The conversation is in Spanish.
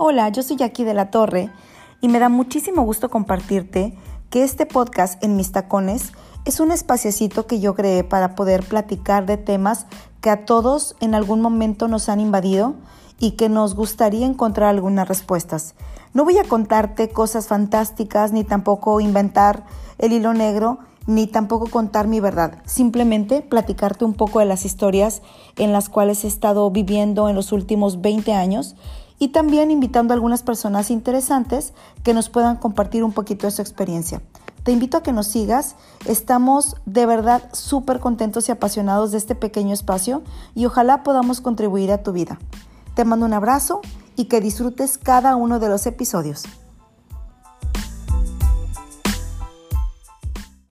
Hola, yo soy Jackie de la Torre y me da muchísimo gusto compartirte que este podcast en mis tacones es un espaciecito que yo creé para poder platicar de temas que a todos en algún momento nos han invadido y que nos gustaría encontrar algunas respuestas. No voy a contarte cosas fantásticas ni tampoco inventar el hilo negro ni tampoco contar mi verdad, simplemente platicarte un poco de las historias en las cuales he estado viviendo en los últimos 20 años y también invitando a algunas personas interesantes que nos puedan compartir un poquito de su experiencia. Te invito a que nos sigas, estamos de verdad súper contentos y apasionados de este pequeño espacio y ojalá podamos contribuir a tu vida. Te mando un abrazo y que disfrutes cada uno de los episodios.